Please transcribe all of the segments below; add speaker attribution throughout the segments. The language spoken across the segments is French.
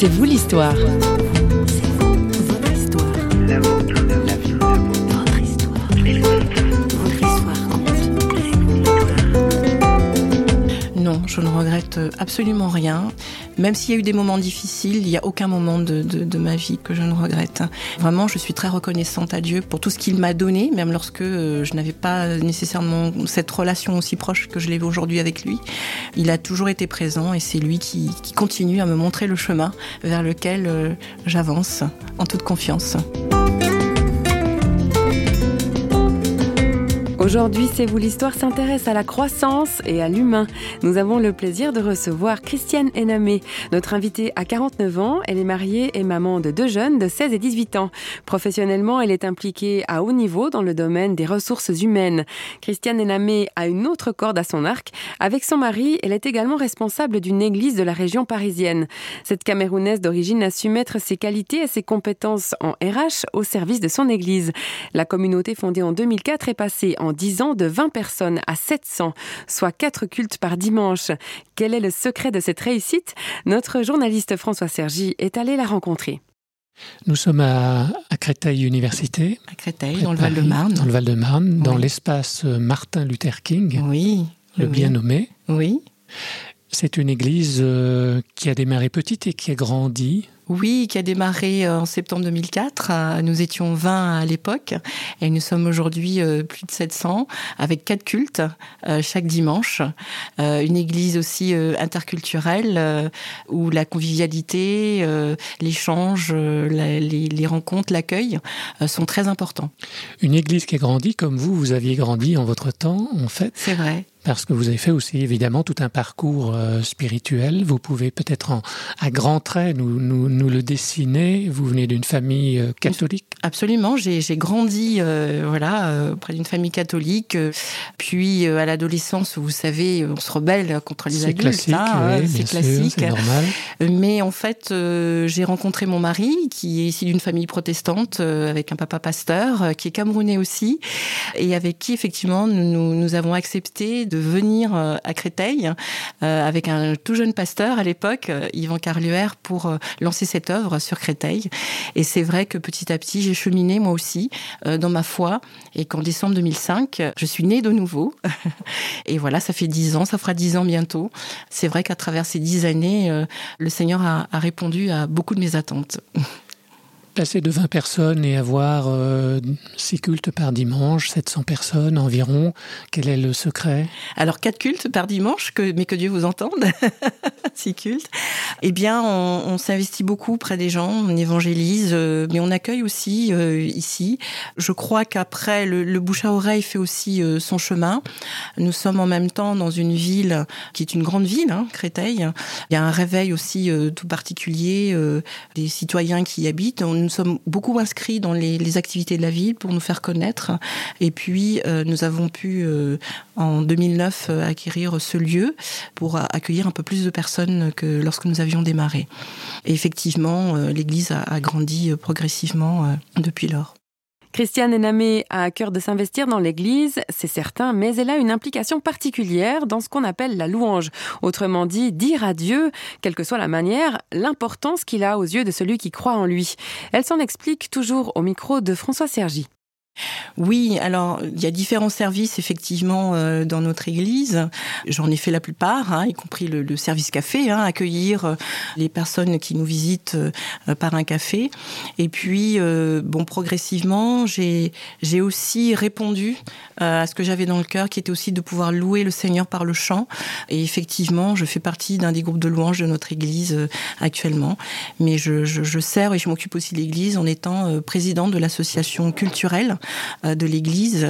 Speaker 1: C'est vous l'histoire.
Speaker 2: Non, je ne regrette absolument rien. Même s'il y a eu des moments difficiles, il n'y a aucun moment de, de, ma vie que je ne regrette. Vraiment, je suis très reconnaissante à Dieu pour tout ce qu'il m'a donné, même lorsque euh, je n'avais pas nécessairement cette relation aussi proche que je l'ai aujourd'hui avec lui. Il a toujours été présent et c'est lui qui, qui, continue à me montrer le chemin vers lequel euh, j'avance en toute confiance.
Speaker 1: Aujourd'hui, C'est vous l'histoire s'intéresse à la croissance et à l'humain. Nous avons le plaisir de recevoir Christiane Enamé. Notre invitée a 49 ans, elle est mariée et maman de deux jeunes de 16 et 18 ans. Professionnellement, elle est impliquée à haut niveau dans le domaine des ressources humaines. Christiane Enamé a une autre corde à son arc. Avec son mari, elle est également responsable d'une église de la région parisienne. Cette Camerounaise d'origine a su mettre ses qualités et ses compétences en RH au service de son église. La communauté fondée en 2004 est passée en 10 ans de 20 personnes à 700, soit 4 cultes par dimanche. Quel est le secret de cette réussite? Notre journaliste François Sergi est allé la rencontrer.
Speaker 3: Nous sommes à, Créteil Université.
Speaker 2: À Créteil, dans le Val-de-Marne.
Speaker 3: Dans le Val-de-Marne, dans l'espace Martin Luther King.
Speaker 2: Oui.
Speaker 3: Le bien nommé.
Speaker 2: Oui.
Speaker 3: C'est une église euh, qui a démarré petite et qui a grandi
Speaker 2: oui, qui a démarré euh, en septembre 2004. Euh, nous étions 20 à l'époque et nous sommes aujourd'hui euh, plus de 700 avec quatre cultes chaque dimanche. Une église aussi interculturelle où la convivialité, l'échange, les rencontres, l'accueil sont très importants.
Speaker 3: Une église qui a grandi comme vous, vous aviez grandi en votre temps en fait.
Speaker 2: C'est vrai
Speaker 3: parce que vous avez fait aussi évidemment tout un parcours spirituel. Vous pouvez peut-être à grands traits nous, nous, nous le dessiner. Vous venez d'une famille euh, catholique
Speaker 2: Absolument. J'ai grandi euh, voilà, euh, auprès d'une famille catholique. Puis à l'adolescence, vous savez, on se rebelle contre les adultes.
Speaker 3: Hein, c'est classique. C'est normal.
Speaker 2: Mais en fait, j'ai rencontré mon mari, qui est ici d'une famille protestante, avec un papa pasteur, qui est camerounais aussi, et avec qui, effectivement, nous, nous avons accepté de venir à Créteil, avec un tout jeune pasteur à l'époque, Yvan Carluer, pour lancer cette œuvre sur Créteil. Et c'est vrai que petit à petit, j'ai cheminé moi aussi euh, dans ma foi et qu'en décembre 2005, je suis née de nouveau. et voilà, ça fait dix ans, ça fera dix ans bientôt. C'est vrai qu'à travers ces dix années, euh, le Seigneur a répondu à beaucoup de mes attentes.
Speaker 3: passer de 20 personnes et avoir 6 euh, cultes par dimanche, 700 personnes environ, quel est le secret?
Speaker 2: Alors 4 cultes par dimanche, que, mais que Dieu vous entende, 6 cultes. Eh bien, on, s'investit beaucoup près des gens, on évangélise, euh, mais on accueille aussi euh, ici. Je crois qu'après, le, bouche à oreille fait aussi son chemin. Nous sommes en même temps dans une ville qui est une grande ville, hein, Créteil. Il y a un réveil aussi tout particulier des citoyens qui y habitent nous sommes beaucoup inscrits dans les, activités de la ville pour nous faire connaître. Et puis, euh, nous avons pu, euh, en 2009, euh, acquérir ce lieu pour accueillir un peu plus de personnes que lorsque nous avions démarré. Et effectivement, l'Église a grandi progressivement depuis lors.
Speaker 1: Christiane Enamé a à cœur de s'investir dans l'Église, c'est certain, mais elle a une implication particulière dans ce qu'on appelle la louange. Autrement dit, dire à Dieu, quelle que soit la manière, l'importance qu'il a aux yeux de celui qui croit en lui. Elle s'en explique toujours au micro de François Sergi.
Speaker 2: Oui, alors il y a différents services effectivement euh, dans notre église. J'en ai fait la plupart, hein, y compris le, service café, hein, accueillir euh, les personnes qui nous visitent euh, par un café. Et puis, bon, progressivement, j'ai aussi répondu à ce que j'avais dans le cœur, qui était aussi de pouvoir louer le Seigneur par le chant. Et effectivement, je fais partie d'un des groupes de louanges de notre église actuellement. Mais je, je, je sers et je m'occupe aussi de l'église en étant président de l'association culturelle euh, de l'Église.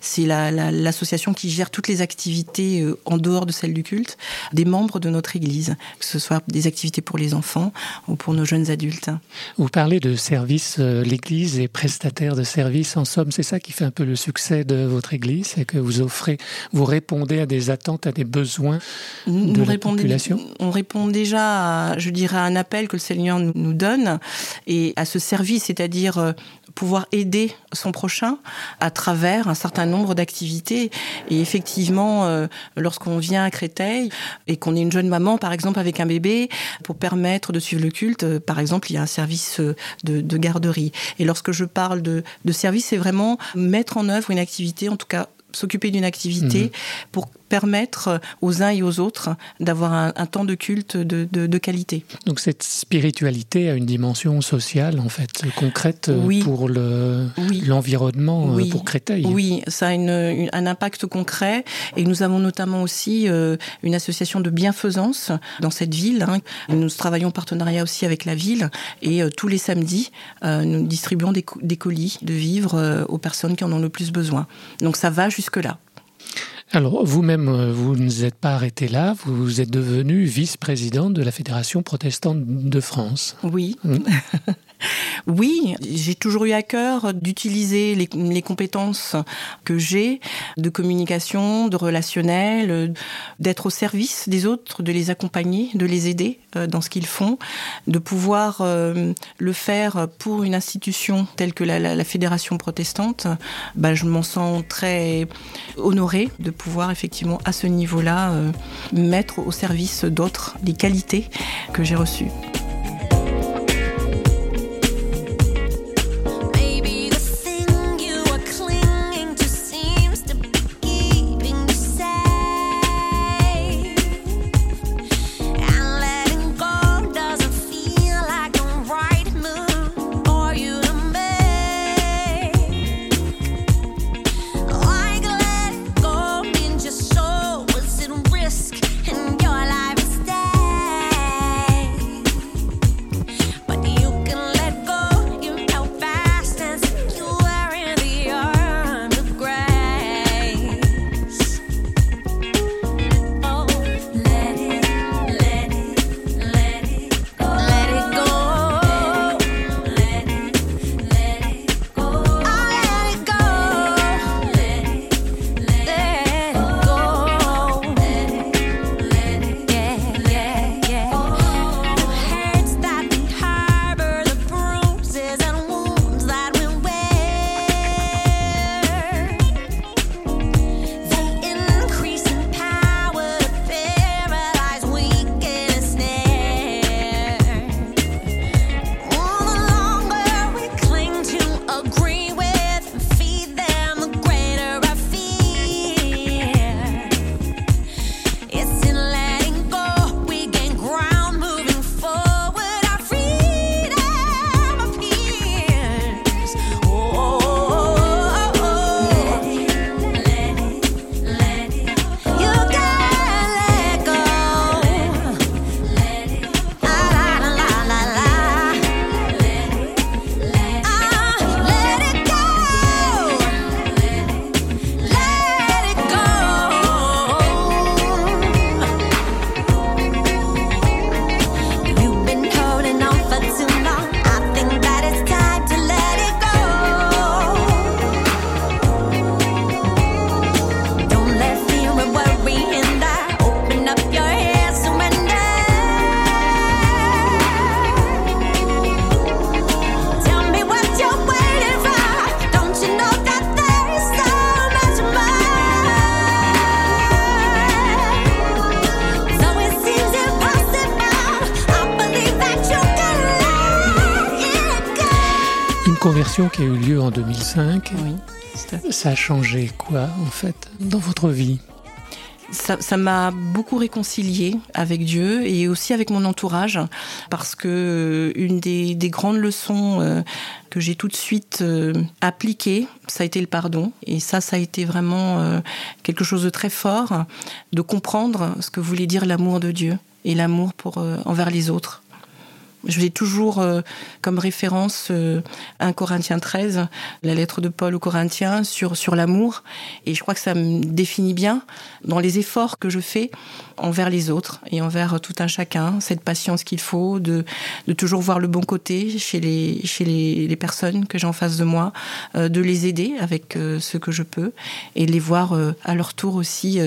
Speaker 2: C'est l'association qui gère toutes les activités euh, en dehors de celle du culte des membres de notre Église, que ce soit des activités pour les enfants ou pour nos jeunes adultes.
Speaker 3: Vous parlez de services, euh, l'Église est prestataire de services. En somme, c'est ça qui fait un peu le succès de votre Église, c'est que vous offrez, vous répondez à des attentes, à des besoins de la population.
Speaker 2: On répond déjà, à, je dirais, à un appel que le Seigneur nous donne et à ce service, c'est-à-dire pouvoir aider son prochain à travers un certain nombre d'activités. Et effectivement, euh, lorsqu'on vient à Créteil et qu'on est une jeune maman, par exemple, avec un bébé, pour permettre de suivre le culte, euh, par exemple, il y a un service euh, de, garderie. Et lorsque je parle de, de service, c'est vraiment mettre en œuvre une activité, en tout cas s'occuper d'une activité mmh. pour permettre aux uns et aux autres d'avoir un, temps de culte de, qualité.
Speaker 3: Donc cette spiritualité a une dimension sociale, en fait, concrète euh, pour l'environnement, euh, pour Créteil.
Speaker 2: Oui, ça a un impact concret. Et nous avons notamment aussi euh, une association de bienfaisance dans cette ville. Hein. Nous travaillons en partenariat aussi avec la ville. Et tous les samedis, nous distribuons des, des, colis de vivres aux personnes qui en ont le plus besoin. Donc ça va jusque-là.
Speaker 3: Alors, vous-même, euh, vous ne êtes pas arrêté là, vous êtes devenu vice-présidente de la Fédération protestante de France.
Speaker 2: Oui. Mmh. Oui, j'ai toujours eu à cœur d'utiliser les, compétences que j'ai de communication, de relationnel, d'être au service des autres, de les accompagner, de les aider euh, dans ce qu'ils font, de pouvoir euh, le faire pour une institution telle que la, Fédération protestante. Bah, je m'en sens très honorée de pouvoir effectivement à ce niveau-là euh, mettre au service d'autres les qualités que j'ai reçues.
Speaker 3: Qui a eu lieu en 2005. Ça a changé quoi, en fait, dans votre vie?
Speaker 2: Ça m'a beaucoup réconcilié avec Dieu et aussi avec mon entourage parce que euh, une des, grandes leçons euh, que j'ai tout de suite euh, appliquées, ça a été le pardon. Et ça, ça a été vraiment quelque chose de très fort, de comprendre ce que voulait dire l'amour de Dieu et l'amour pour envers les autres. Je vais toujours euh, comme référence 1 euh, Corinthiens 13, la lettre de Paul aux Corinthiens sur, sur l'amour. Et je crois que ça me définit bien dans les efforts que je fais envers les autres et envers tout un chacun, cette patience qu'il faut, de, de toujours voir le bon côté chez les, chez les, les personnes que j'ai en face de moi, euh, de les aider avec ce que je peux et les voir à leur tour aussi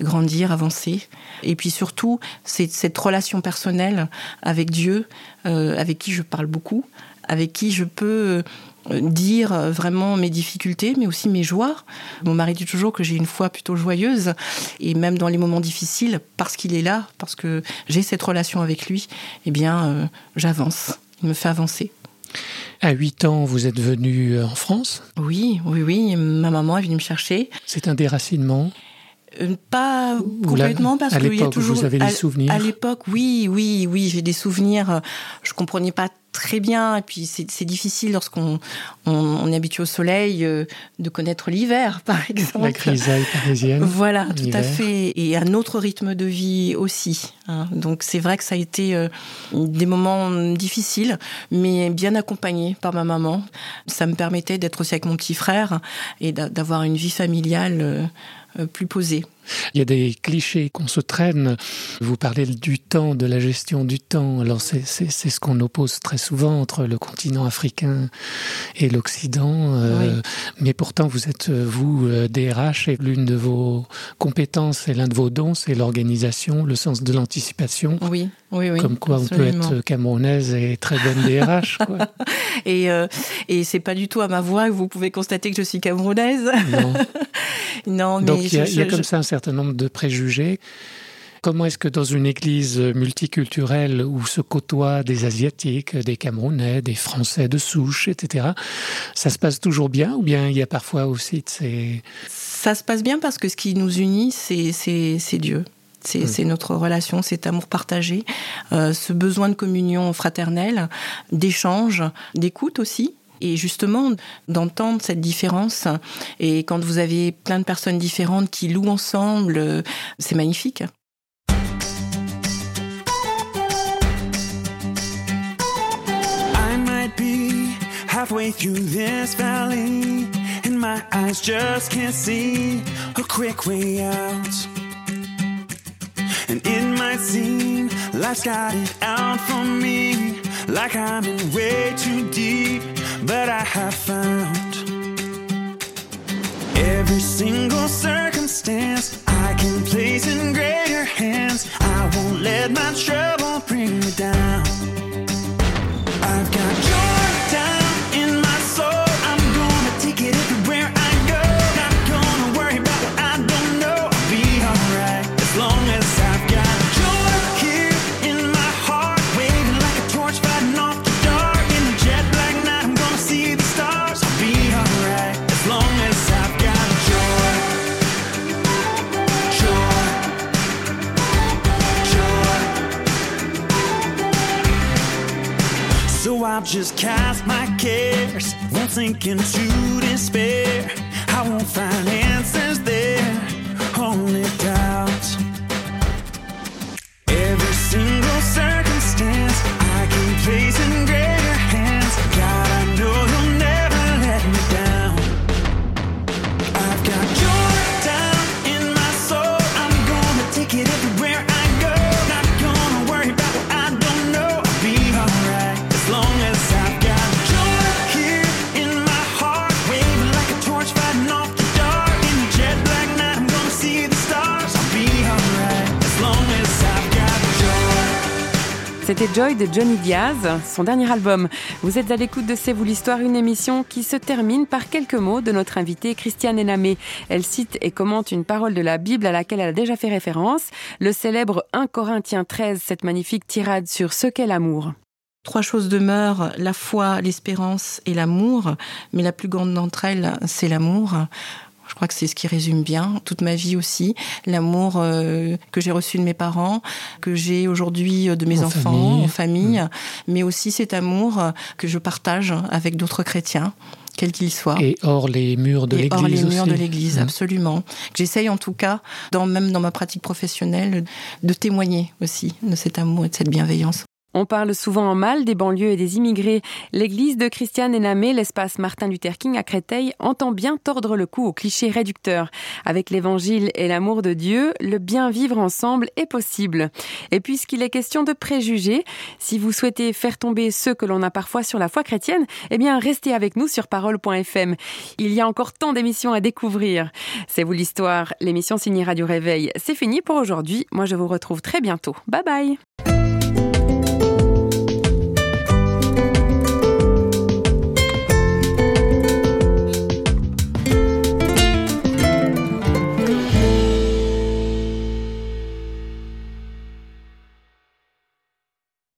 Speaker 2: grandir, avancer. Et puis surtout, c'est cette relation personnelle avec Dieu, euh, avec qui je parle beaucoup, avec qui je peux dire vraiment mes difficultés, mais aussi mes joies. Mon mari dit toujours que j'ai une foi plutôt joyeuse, et même dans les moments difficiles, parce qu'il est là, parce que j'ai cette relation avec lui, eh bien, j'avance. Il me fait avancer.
Speaker 3: À 8 ans, vous êtes venu en France?
Speaker 2: Oui, oui, oui. Ma maman est venue me chercher.
Speaker 3: C'est un déracinement?
Speaker 2: Euh, pas complètement parce qu'il y a toujours.
Speaker 3: Vous avez des souvenirs.
Speaker 2: À l'époque, oui, oui, oui, j'ai des souvenirs. Je comprenais pas très bien. Et puis c'est difficile lorsqu'on on, est habitué au soleil euh, de connaître l'hiver, par exemple.
Speaker 3: La grisaille parisienne.
Speaker 2: Voilà, tout à fait. Et un autre rythme de vie aussi. Hein. Donc c'est vrai que ça a été euh, des moments difficiles, mais bien accompagnés par ma maman. Ça me permettait d'être aussi avec mon petit frère et d'avoir une vie familiale euh, plus posée.
Speaker 3: Il y a des clichés qu'on se traîne. Vous parlez du temps, de la gestion du temps. Alors c'est ce qu'on oppose très souvent entre le continent africain et l'Occident. Euh, mais pourtant, vous êtes, vous, DRH, euh, et l'une de vos compétences et l'un de vos dons, c'est l'organisation, le sens de l'anticipation.
Speaker 2: Oui, oui, oui.
Speaker 3: Comme quoi on peut être camerounaise et très bonne DRH. Quoi.
Speaker 2: et euh, et c'est pas du tout à ma voix que vous pouvez constater que je suis camerounaise.
Speaker 3: Non.
Speaker 2: non, mais
Speaker 3: Donc il y, a, comme ça un certain nombre de préjugés. Comment est-ce que dans une église multiculturelle où se côtoient des Asiatiques, des Camerounais, des Français de souche, etc., ça se passe toujours bien ou bien il y a parfois aussi ces...
Speaker 2: Ça se passe bien parce que ce qui nous unit, c'est Dieu. Hmm. C'est notre relation, cet amour partagé, euh, ce besoin de communion fraternelle, d'échange, d'écoute aussi et justement d'entendre cette différence. Et quand vous avez plein de personnes différentes qui louent ensemble, c'est magnifique. Halfway through this valley, and my eyes just can't see a quick way out. Might seem life's got it out for me, like I'm in way too deep. but I have found every single circumstance I can place in greater hands. I won't let my trouble I'll just cast my cares, won't sink into despair. I won't find
Speaker 1: C'était Joy de Johnny Diaz, son dernier album. Vous êtes à l'écoute de C'est vous l'histoire, une émission qui se termine par quelques mots de notre invitée Christiane Enamé. Elle cite et commente une parole de la Bible à laquelle elle a déjà fait référence, le célèbre 1 Corinthiens 13, cette magnifique tirade sur ce qu'est l'amour.
Speaker 2: Trois choses demeurent, la foi, l'espérance et l'amour, mais la plus grande d'entre elles, c'est l'amour. Je crois que c'est ce qui résume bien toute ma vie aussi, l'amour euh, que j'ai reçu de mes parents, que j'ai aujourd'hui de mes
Speaker 3: En
Speaker 2: enfants,
Speaker 3: famille.
Speaker 2: en famille, mais aussi cet amour que je partage avec d'autres chrétiens, quels qu'ils soient.
Speaker 3: Et hors les murs de
Speaker 2: Et hors les
Speaker 3: l'église
Speaker 2: murs de l'église,
Speaker 3: Mmh.
Speaker 2: absolument. J'essaye en tout cas, dans, même dans ma pratique professionnelle, de témoigner aussi de cet amour et de cette bienveillance.
Speaker 1: On parle souvent en mal des banlieues et des immigrés. L'église de Christiane Enamé, l'espace Martin Luther King à Créteil, entend bien tordre le cou aux clichés réducteurs. Avec l'évangile et l'amour de Dieu, le bien vivre ensemble est possible. Et puisqu'il est question de préjugés, si vous souhaitez faire tomber ceux que l'on a parfois sur la foi chrétienne, eh bien, restez avec nous sur parole.fm. Il y a encore tant d'émissions à découvrir. C'est vous l'histoire. L'émission signée Radio Réveil. C'est fini pour aujourd'hui. Moi, je vous retrouve très bientôt. Bye bye.